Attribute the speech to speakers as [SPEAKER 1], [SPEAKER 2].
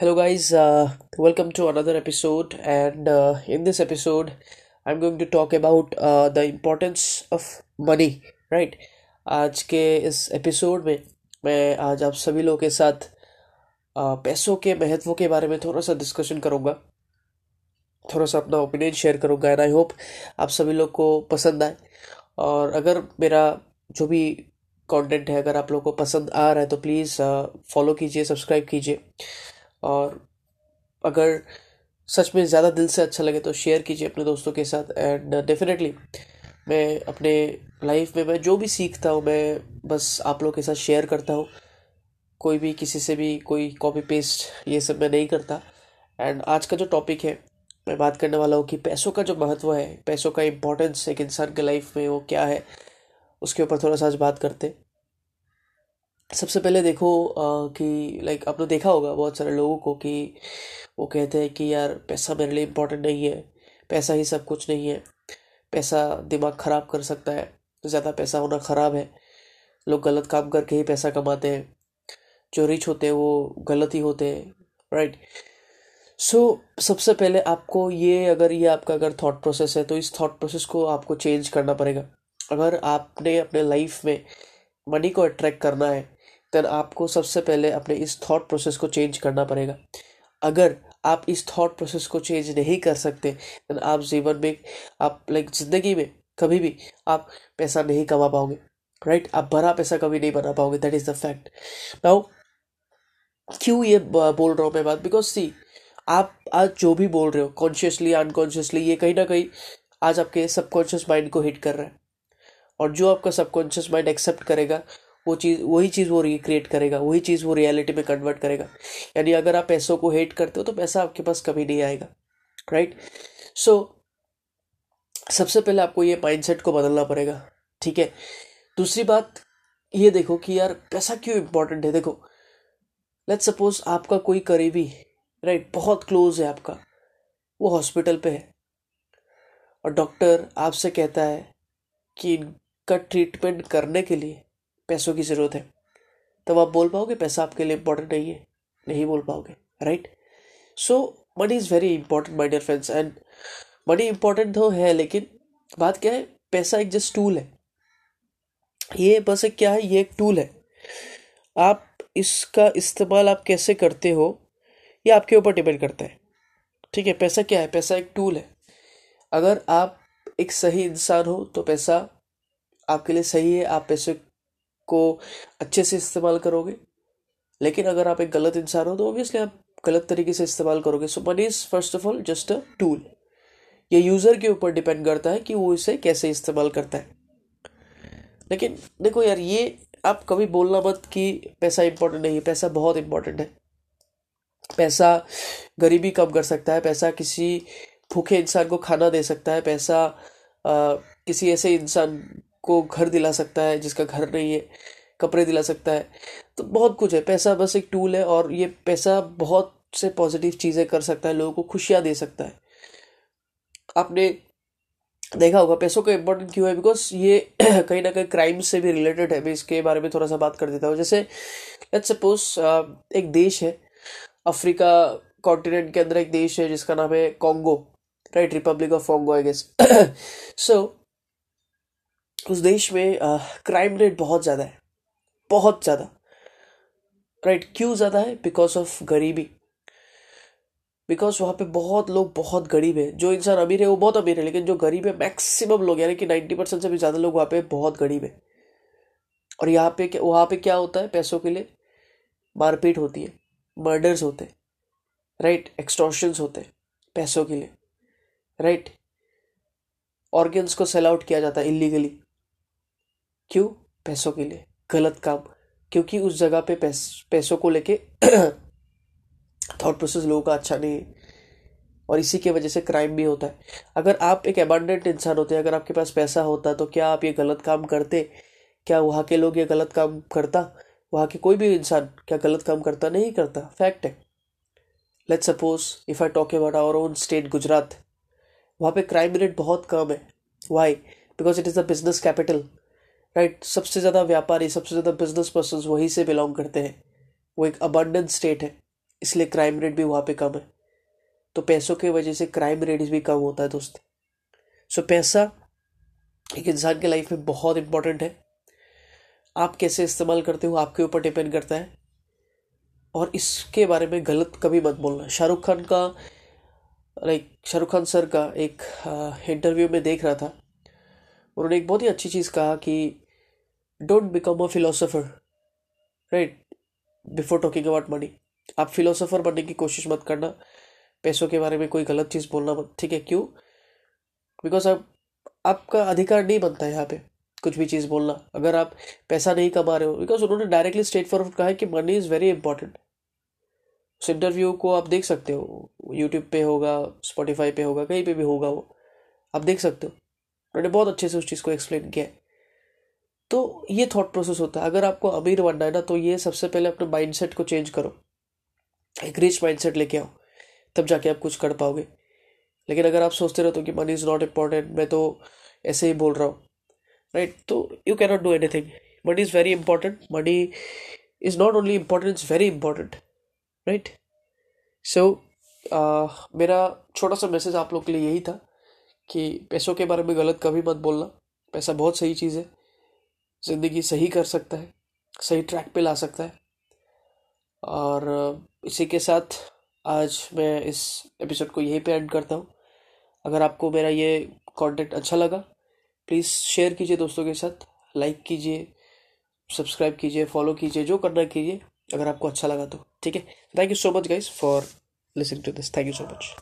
[SPEAKER 1] Hello, guys. Uh, welcome to another episode. And uh, in this episode, I'm going to talk about uh, the importance of money. Right? आज के इस episode में मैं आज आप सभी लोगों के साथ uh, पैसों के महत्व के बारे में थोड़ा सा डिस्कशन करूँगा थोड़ा सा अपना ओपिनियन शेयर करूँगा एंड आई होप आप सभी लोग को पसंद आए और अगर मेरा जो भी कंटेंट है अगर आप लोगों को पसंद आ रहा है तो प्लीज़ फॉलो कीजिए सब्सक्राइब कीजिए और अगर सच में ज़्यादा दिल से अच्छा लगे तो शेयर कीजिए अपने दोस्तों के साथ एंड डेफिनेटली मैं अपने लाइफ में मैं जो भी सीखता हूँ, मैं बस आप लोगों के साथ शेयर करता हूँ। कोई भी किसी से भी कोई कॉपी पेस्ट ये सब मैं नहीं करता। एंड आज का जो टॉपिक है, मैं बात करने वाला हूँ कि पैसों का जो महत्व है, पैसों का इम्पोर्टेंस एक इंसान के लाइफ में वो क्या है, उसके ऊपर थोड़ा सा आज बात करते हैं। सबसे पहले देखो आ, कि लाइक आपने देखा होगा बहुत सारे लोगों को कि वो कहते हैं कि यार पैसा मेरे लिए इम्पोर्टेंट नहीं है पैसा ही सब कुछ नहीं है पैसा दिमाग ख़राब कर सकता है ज़्यादा पैसा होना ख़राब है लोग गलत काम करके ही पैसा कमाते हैं जो रिच होते हैं वो गलत ही होते हैं राइट सो सबसे पहले आपको ये अगर ये आपका अगर थॉट प्रोसेस है तो इस थॉट प्रोसेस को आपको चेंज करना पड़ेगा। अगर आपने अपने लाइफ में मनी को अट्रैक्ट करना है देन आपको सबसे पहले अपने इस थॉट प्रोसेस को चेंज करना पड़ेगा। अगर आप इस थॉट प्रोसेस को चेंज नहीं कर सकते देन आप जीवन में, आप लाइक ज़िंदगी में कभी भी आप पैसा नहीं कमा पाओगे राइट आप भरा पैसा कभी नहीं बना पाओगे that is the fact now क्यों ये बोल रहा हूँ मैं बात? बिकॉज़ सी आप आज जो भी बोल रहे हो कॉन्शियसली अनकॉन्शियसली ये कहीं ना कहीं आज आपके सबकॉन्शियस माइंड को हिट कर रहा है। और जो आपका सबकॉन्शियस माइंड एक्सेप्ट करेगा वो चीज़ वही चीज़ वो रिक्रिएट करेगा वही चीज़ वो रियलिटी में कन्वर्ट करेगा। यानी अगर आप पैसों को हेट करते हो तो पैसा आपके पास कभी नहीं आएगा राइट सो so, सबसे पहले आपको ये माइंडसेट को बदलना पड़ेगा ठीक है? दूसरी बात ये देखो कि यार पैसा क्यों इंपॉर्टेंट है? देखो लेट सपोज़ आपका कोई करीबी राइट बहुत क्लोज है आपका वो हॉस्पिटल पे है और डॉक्टर आपसे कहता है कि इनका ट्रीटमेंट करने के लिए पैसों की ज़रूरत है। तब आप बोल पाओगे, पैसा आपके लिए इम्पोर्टेंट नहीं है। नहीं बोल पाओगे right so money is very important my dear friends and money important तो है, लेकिन बात क्या है? पैसा एक जस्ट टूल है। ये बस एक क्या है? ये एक टूल है। आप इसका इस्तेमाल आप कैसे करते हो, ये आपके ऊपर डिपेंड करता है। ठीक है, पैसा क्या है? पैसा एक टूल है। अगर आप एक सही इंसान हो तो पैसा आपके लिए सही है, आप पैसे को अच्छे से इस्तेमाल करोगे। लेकिन अगर आप एक गलत इंसान हो तो ऑब्वियसली आप गलत तरीके से इस्तेमाल करोगे। So money is first of all just a tool ये यूज़र के ऊपर डिपेंड करता है कि वो इसे कैसे इस्तेमाल करता है। लेकिन देखो यार ये आप कभी बोलना मत कि पैसा इंपॉर्टेंट नहीं है पैसा बहुत इंपॉर्टेंट है। पैसा गरीबी कम कर सकता है पैसा किसी भूखे इंसान को खाना दे सकता है पैसा आ, किसी ऐसे इंसान को घर दिला सकता है, जिसका घर नहीं है, कपड़े दिला सकता है। तो बहुत कुछ है, पैसा बस एक टूल है और ये पैसा बहुत से पॉजिटिव चीज़ें कर सकता है, लोगों को खुशियाँ दे सकता है। आपने देखा होगा, पैसों का इम्पोर्टेंट क्यों है? बिकॉज़ ये कहीं ना कहीं क्राइम से भी रिलेटेड है। मैं इसके बारे में थोड़ा सा बात कर देता हूँ। जैसे लेट्स सपोज़ एक देश है, अफ्रीका कॉन्टिनेंट के अंदर एक देश है, जिसका नाम है Congo right republic of Congo I guess so उस देश में क्राइम रेट बहुत ज़्यादा है। बहुत ज़्यादा। राइट क्यों ज़्यादा है? बिकॉज़ ऑफ़ गरीबी। बिकॉज़ वहाँ पे बहुत लोग बहुत गरीब है। जो इंसान अमीर है, वो बहुत अमीर है, लेकिन जो गरीब है मैक्सिमम लोग, यानी कि नाइन्टी परसेंट से भी ज़्यादा लोग वहाँ पे बहुत गरीब है। और यहाँ पे वहाँ पे क्या होता है? पैसों के लिए मारपीट होती है। मर्डर्स होते हैं। राइट एक्सटॉर्शंस होते हैं पैसों के लिए। राइट ऑर्गेन्स को सेल आउट किया जाता है इलीगली क्यों? पैसों के लिए। गलत काम। क्योंकि उस जगह पे पैस, पैसों को लेके थॉट प्रोसेस लोगों का अच्छा नहीं है। और इसी के वजह से क्राइम भी होता है। अगर आप एक अबांडेंट इंसान होते हैं अगर आपके पास पैसा होता तो क्या आप ये गलत काम करते? क्या वहाँ के लोग ये गलत काम करता? वहाँ के कोई भी इंसान क्या गलत काम करता? नहीं करता। फैक्ट है। Let suppose if I talk about our own state Gujarat वहाँ पे क्राइम रेट बहुत कम है। Why because it is the business capital right सबसे ज़्यादा व्यापारी, सबसे ज़्यादा बिज़नेस पर्सन वहीं से बिलोंग करते हैं। वो एक अबंडेंट स्टेट है। इसलिए क्राइम रेट भी वहाँ पे कम है। तो पैसों की वजह से क्राइम रेट भी कम होता है दोस्त। सो पैसा एक इंसान के लाइफ में बहुत इंपॉर्टेंट है। आप कैसे इस्तेमाल करते हो, आपके ऊपर डिपेंड करता है। और इसके बारे में गलत कभी मत बोलना। शाहरुख खान का लाइक शाहरुख खान सर का एक इंटरव्यू में देख रहा था। उन्होंने एक बहुत ही अच्छी चीज़ कहा कि don't become a philosopher right before talking about money आप फिलोसोफर बनने की कोशिश मत करना। पैसों के बारे में कोई गलत चीज़ बोलना मत। ठीक है? क्यों? बिकॉज़ आप आपका अधिकार नहीं बनता है यहाँ पे, कुछ भी चीज़ बोलना। अगर आप पैसा नहीं कमा रहे हो बिकॉज़ उन्होंने डायरेक्टली स्टेट फॉरवर्ड कहा है कि मनी इज़ वेरी इंपॉर्टेंट उस इंटरव्यू को आप देख सकते हो। यूट्यूब पे होगा स्पॉटिफाई पे होगा, कहीं पे भी होगा वो। आप देख सकते हो। उन्होंने बहुत अच्छे से उस चीज़ को एक्सप्लेन किया है। तो ये थॉट प्रोसेस होता है। अगर आपको अमीर बनना है ना तो ये सबसे पहले अपने माइंडसेट को चेंज करो। एक रिच माइंडसेट लेके आओ, तब जाके आप कुछ कर पाओगे। लेकिन अगर आप सोचते रहते हो कि मनी इज़ नॉट इंपॉर्टेंट मैं तो ऐसे ही बोल रहा हूँ। राइट तो you cannot do anything money is very important money is not only important is very important right so मेरा छोटा सा मैसेज आप लोग के लिए यही था कि पैसों के बारे में गलत कभी मत बोलना। पैसा बहुत सही चीज़ है। ज़िंदगी सही कर सकता है, सही ट्रैक पे ला सकता है। और इसी के साथ आज मैं इस एपिसोड को यहीं पे एंड करता हूँ। अगर आपको मेरा ये कंटेंट अच्छा लगा प्लीज़ शेयर कीजिए दोस्तों के साथ लाइक कीजिए सब्सक्राइब कीजिए फॉलो कीजिए, जो करना कीजिए, अगर आपको अच्छा लगा तो। ठीक है? Thank you so much guys for listening to this thank you so much